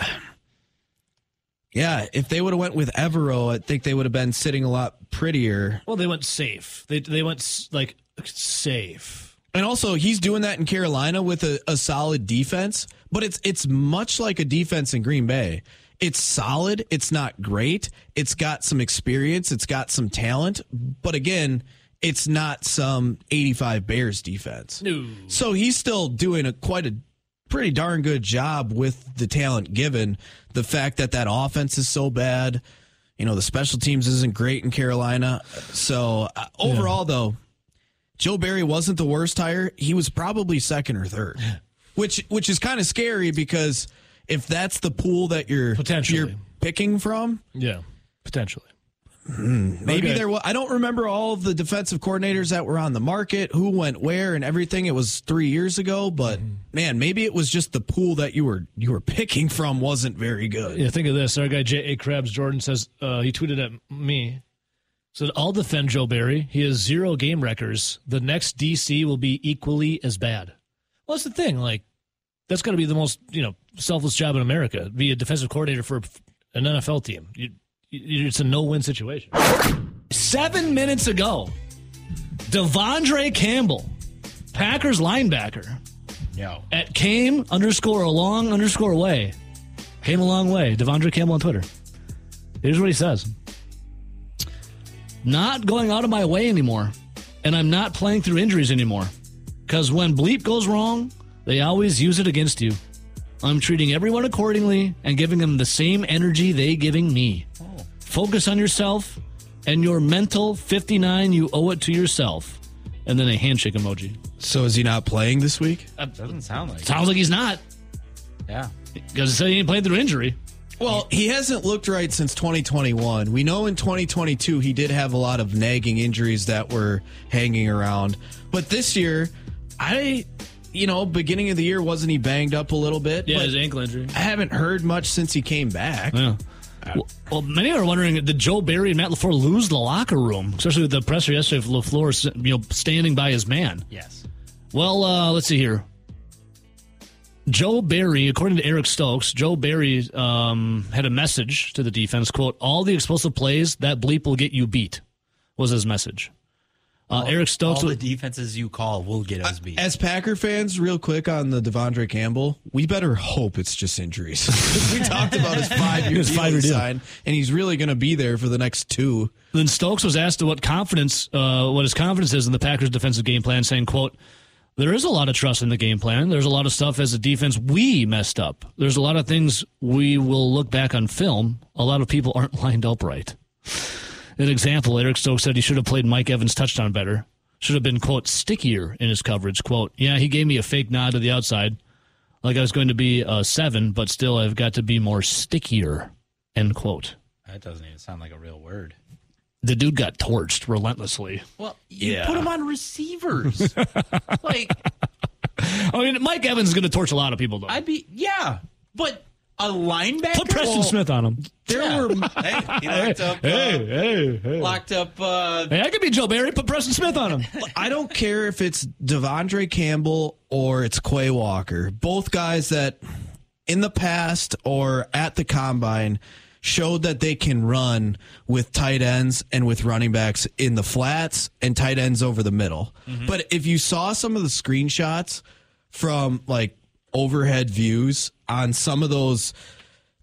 Yeah, if they would have went with Evero, I think they would have been sitting a lot prettier. Well, they went safe. They they went like safe. And also, he's doing that in Carolina with a, a solid defense, but it's it's much like a defense in Green Bay. It's solid. It's not great. It's got some experience. It's got some talent. But again, it's not some 85 Bears defense. No. So he's still doing a quite a pretty darn good job with the talent given the fact that that offense is so bad. You know, the special teams isn't great in Carolina. So uh, overall, though, Joe Barry wasn't the worst hire. He was probably second or third, which which is kind of scary because if that's the pool that you're Potentially. you're picking from, Yeah, potentially. Maybe Okay. there was. I don't remember all the defensive coordinators that were on the market, who went where, and everything. It was three years ago, but man, maybe it was just the pool that you were you were picking from wasn't very good. Yeah, think of this. Our guy J. A. Krabs Jordan says uh, he tweeted at me. Said I'll defend Joe Barry. He has zero game records. The next DC will be equally as bad. Well, that's the thing. Like that's got to be the most you know selfless job in America. Be a defensive coordinator for an NFL team. You, it's a no-win situation. Seven minutes ago, Devondre Campbell, Packers linebacker, Yo. at came underscore a long underscore way. Came a long way. Devondre Campbell on Twitter. Here's what he says. Not going out of my way anymore. And I'm not playing through injuries anymore. Because when bleep goes wrong, they always use it against you. I'm treating everyone accordingly and giving them the same energy they giving me. Focus on yourself and your mental 59 you owe it to yourself. And then a handshake emoji. So is he not playing this week? Doesn't sound like. it. Sounds like he's not. Yeah. Because it said he ain't played through injury. Well, he hasn't looked right since 2021. We know in 2022 he did have a lot of nagging injuries that were hanging around. But this year, I, you know, beginning of the year, wasn't he banged up a little bit? Yeah, But his ankle injury. I haven't heard much since he came back. Yeah. Well, many are wondering did Joe Barry and Matt LaFleur lose the locker room, especially with the presser yesterday of LaFleur, you know, standing by his man. Yes. Well, uh, let's see here. Joe Barry, according to Eric Stokes, Joe Barry um, had a message to the defense. "Quote: All the explosive plays that bleep will get you beat," was his message. Uh, Eric Stokes. All the defenses you call will get us beat. As Packer fans, real quick on the Devondre Campbell, we better hope it's just injuries. we talked about his five year deal five-year he and he's really going to be there for the next two. Then Stokes was asked what confidence, uh, what his confidence is in the Packers' defensive game plan, saying, "quote There is a lot of trust in the game plan. There's a lot of stuff as a defense we messed up. There's a lot of things we will look back on film. A lot of people aren't lined up right. An example: Eric Stokes said he should have played Mike Evans' touchdown better. Should have been quote stickier in his coverage. Quote: Yeah, he gave me a fake nod to the outside, like I was going to be a seven, but still I've got to be more stickier. End quote. That doesn't even sound like a real word. The dude got torched relentlessly. Well, you Yeah. put him on receivers. like I mean, Mike Evans is going to torch a lot of people, though. I'd be yeah, but a linebacker. Put Preston Well, Smith on him. There Yeah. were hey, he locked up. Uh, hey, hey. Locked up. Uh, Hey, I could be Joe Barry. Put Preston Smith on him. I don't care if it's Devondre Campbell or it's Quay Walker. Both guys that in the past or at the combine showed that they can run with tight ends and with running backs in the flats and tight ends over the middle. But if you saw some of the screenshots from like overhead views on some of those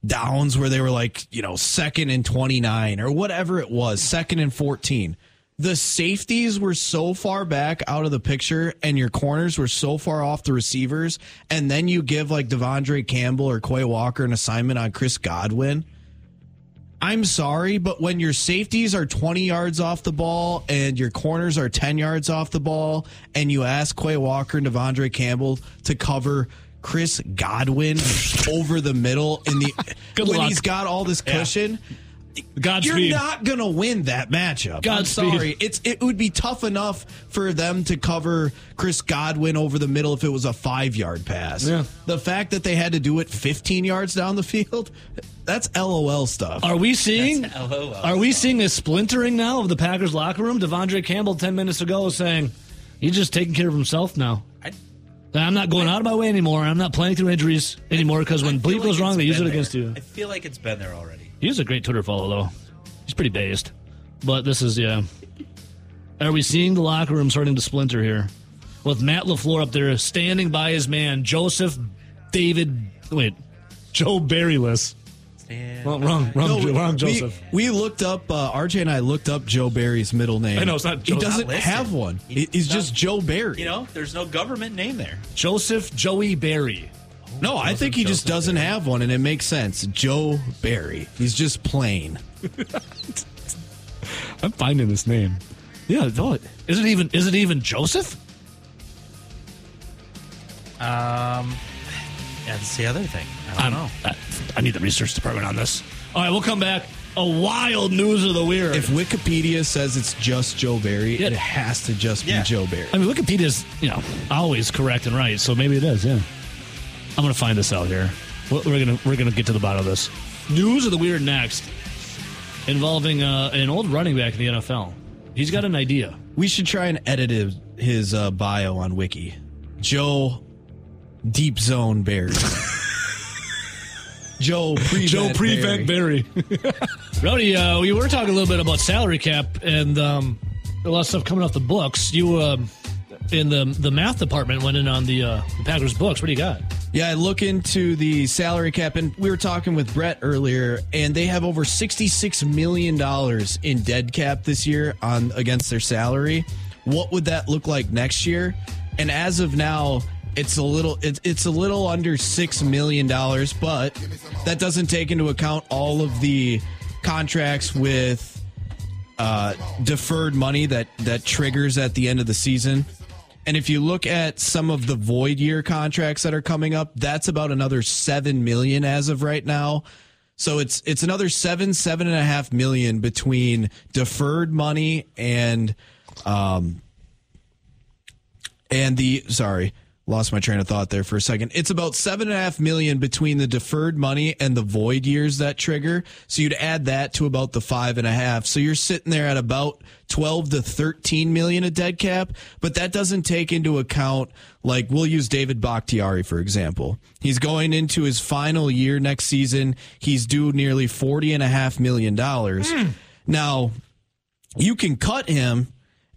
downs where they were like, you know, second and 29 or whatever it was, second and 14. The safeties were so far back out of the picture and your corners were so far off the receivers. And then you give like Devondre Campbell or Quay Walker an assignment on Chris Godwin. I'm sorry, but when your safeties are 20 yards off the ball and your corners are 10 yards off the ball, and you ask Quay Walker and Devondre Campbell to cover Chris Godwin over the middle in the Good when luck. he's got all this cushion, Godspeed. you're not gonna win that matchup. I'm sorry. It's it would be tough enough for them to cover Chris Godwin over the middle if it was a five yard pass. Yeah. The fact that they had to do it 15 yards down the field, that's LOL stuff. Are we seeing? LOL Are we seeing a splintering now of the Packers locker room? Devondre Campbell ten minutes ago was saying he's just taking care of himself now. I'm not going out of my way anymore. I'm not playing through injuries anymore because when bleep like goes wrong, they use it been against you. I feel like it's been there already. He's a great Twitter follow, though. He's pretty based. But this is, yeah. Are we seeing the locker room starting to splinter here? With Matt LaFleur up there standing by his man, Joseph David. Wait, Joe Barryless. Well, wrong, wrong, No, wrong, we- Joseph. We, looked up, uh, RJ and I looked up Joe Barry's middle name. I know, it's not He doesn't have one. He- He's just Joe Barry. You know, there's no government name there. Joseph Joey Barry. No, I think he just doesn't have one, and it makes sense. Joe Barry. He's just plain. I'm finding this name. Yeah, no, is it even is it even Joseph? Um, that's the other thing. I don't know. I, I need the research department on this. All right, we'll come back. A wild news of the weird. If Wikipedia says it's just Joe Barry, it has to just Yeah. be Joe Barry. I mean, Wikipedia's you know always correct and right, so maybe it is. Yeah, I'm gonna find this out here. We're we're gonna we're gonna get to the bottom of this. News of the weird next, involving uh, an old running back in the NFL. He's got an idea. We should try and edit his, his uh, bio on Wiki. Joe Deep Zone Barry. Joe Prevent Joe Prevent Barry. Rowdy, uh, we were talking a little bit about salary cap and um, a lot of stuff coming off the books. You um, in the the math department went in on the, uh, the Packers books. What do you got? Yeah, I look into the salary cap, and we were talking with Brett earlier, and they have over sixty-six million dollars in dead cap this year on against their salary. What would that look like next year? And as of now, it's a little it's it's a little under six million dollars, but that doesn't take into account all of the contracts with uh, deferred money that that triggers at the end of the season. And if you look at some of the void year contracts that are coming up, that's about another seven million as of right now. So it's it's another seven seven and a half million between deferred money and um and the sorry lost my train of thought there for a second. It's about seven and a half million between the deferred money and the void years that trigger. So you'd add that to about the five and a half. So you're sitting there at about 12 to 13 million of dead cap but that doesn't take into account like we'll use david bakhtiari for example. He's going into his final year next season. He's due nearly 40 and a half million dollars. Hmm. Now you can cut him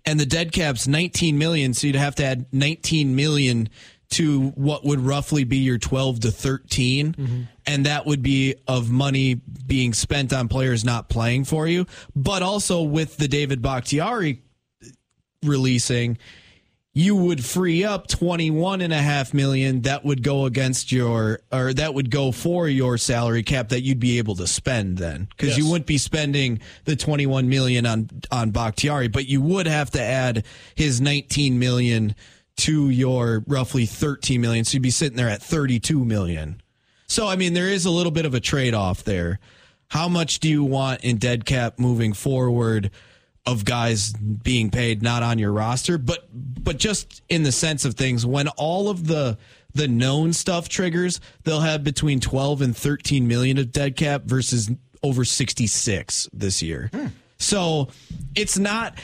and the dead cap's 19 million so you'd have to add 19 million to what would roughly be your 12 to 13 mm-hmm. and that would be of money being spent on players not playing for you. But also with the David Bakhtiari releasing you would free up 21 and a half million that would go against your or that would go for your salary cap that you'd be able to spend then. Because you wouldn't be spending the 21 million on on Bakhtiari but you would have to add his 19 million to your roughly 13 million. So you'd be sitting there at 32 million. So I mean there is a little bit of a trade-off there. How much do you want in dead cap moving forward of guys being paid not on your roster, but but just in the sense of things, when all of the the known stuff triggers, they'll have between twelve and thirteen million of dead cap versus over sixty six this year. Hmm. So it's not.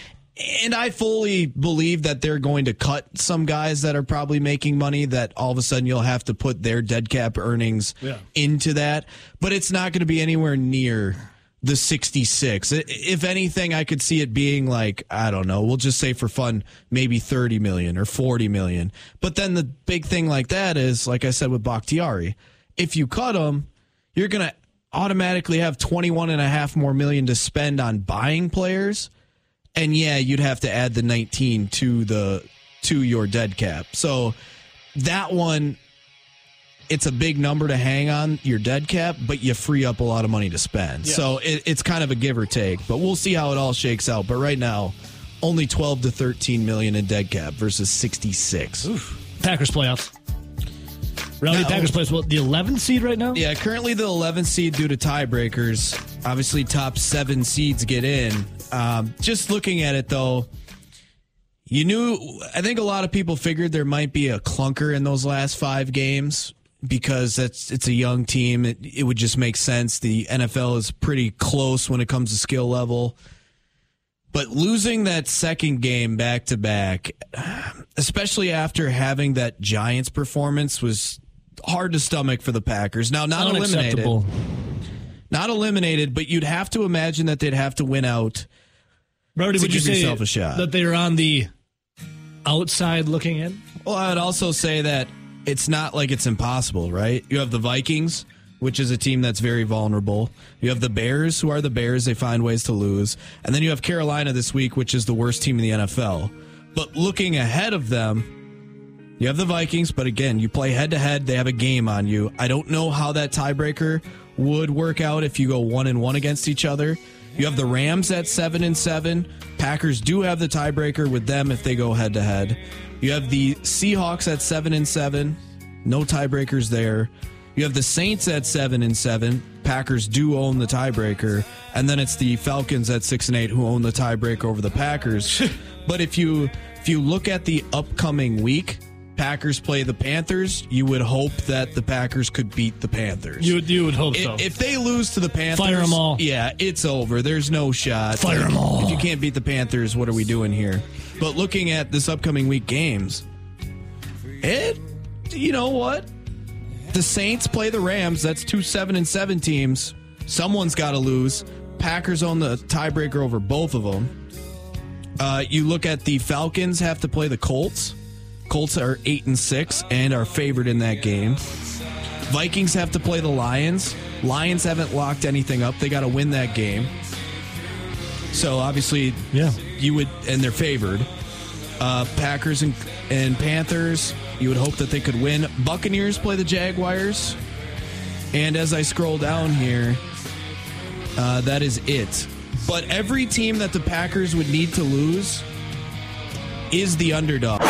And I fully believe that they're going to cut some guys that are probably making money that all of a sudden you'll have to put their dead cap earnings Yeah. into that. But it's not going to be anywhere near the 66. If anything, I could see it being like, I don't know, we'll just say for fun, maybe 30 million or 40 million. But then the big thing like that is, like I said with Bakhtiari, if you cut him, you're going to automatically have 21 and a half more million to spend on buying players. And yeah, you'd have to add the 19 to the to your dead cap. So that one it's a big number to hang on your dead cap, but you free up a lot of money to spend. Yes. So it, it's kind of a give or take, but we'll see how it all shakes out. But right now, only 12 to 13 million in dead cap versus 66. Packers playoffs. Rowdy No. Packers plays what the 11th seed right now. Yeah, currently the 11th seed due to tiebreakers. Obviously, top seven seeds get in. Um, just looking at it though, you knew. I think a lot of people figured there might be a clunker in those last five games because that's it's a young team. It, it would just make sense. The NFL is pretty close when it comes to skill level. But losing that second game back to back, especially after having that Giants performance, was hard to stomach for the Packers. Now, not eliminated. Not eliminated, but you'd have to imagine that they'd have to win out. To would you give say yourself a shot. that they are on the outside looking in? Well, I would also say that it's not like it's impossible, right? You have the Vikings, which is a team that's very vulnerable. You have the Bears, who are the Bears. They find ways to lose. And then you have Carolina this week, which is the worst team in the NFL. But looking ahead of them, you have the Vikings, but again, you play head to head. They have a game on you. I don't know how that tiebreaker would work out if you go one and one against each other. You have the Rams at seven and seven. Packers do have the tiebreaker with them if they go head to head. You have the Seahawks at seven and seven. No tiebreakers there. You have the Saints at seven and seven. Packers do own the tiebreaker, and then it's the Falcons at six and eight who own the tiebreaker over the Packers. but if you if you look at the upcoming week, Packers play the Panthers. You would hope that the Packers could beat the Panthers. You would, you would hope I- so. If they lose to the Panthers, Fire 'em all. Yeah, it's over. There's no shot. Fire them all. If you can't beat the Panthers, what are we doing here? But looking at this upcoming week games, it, you know what? The Saints play the Rams. That's two seven and seven teams. Someone's got to lose. Packers own the tiebreaker over both of them. Uh, you look at the Falcons have to play the Colts. Colts are eight and six and are favored in that game. Vikings have to play the Lions. Lions haven't locked anything up. They got to win that game. So obviously, yeah, you would, and they're favored. Uh, Packers and, and Panthers, you would hope that they could win. Buccaneers play the Jaguars. And as I scroll down here, uh, that is it. But every team that the Packers would need to lose is the underdog.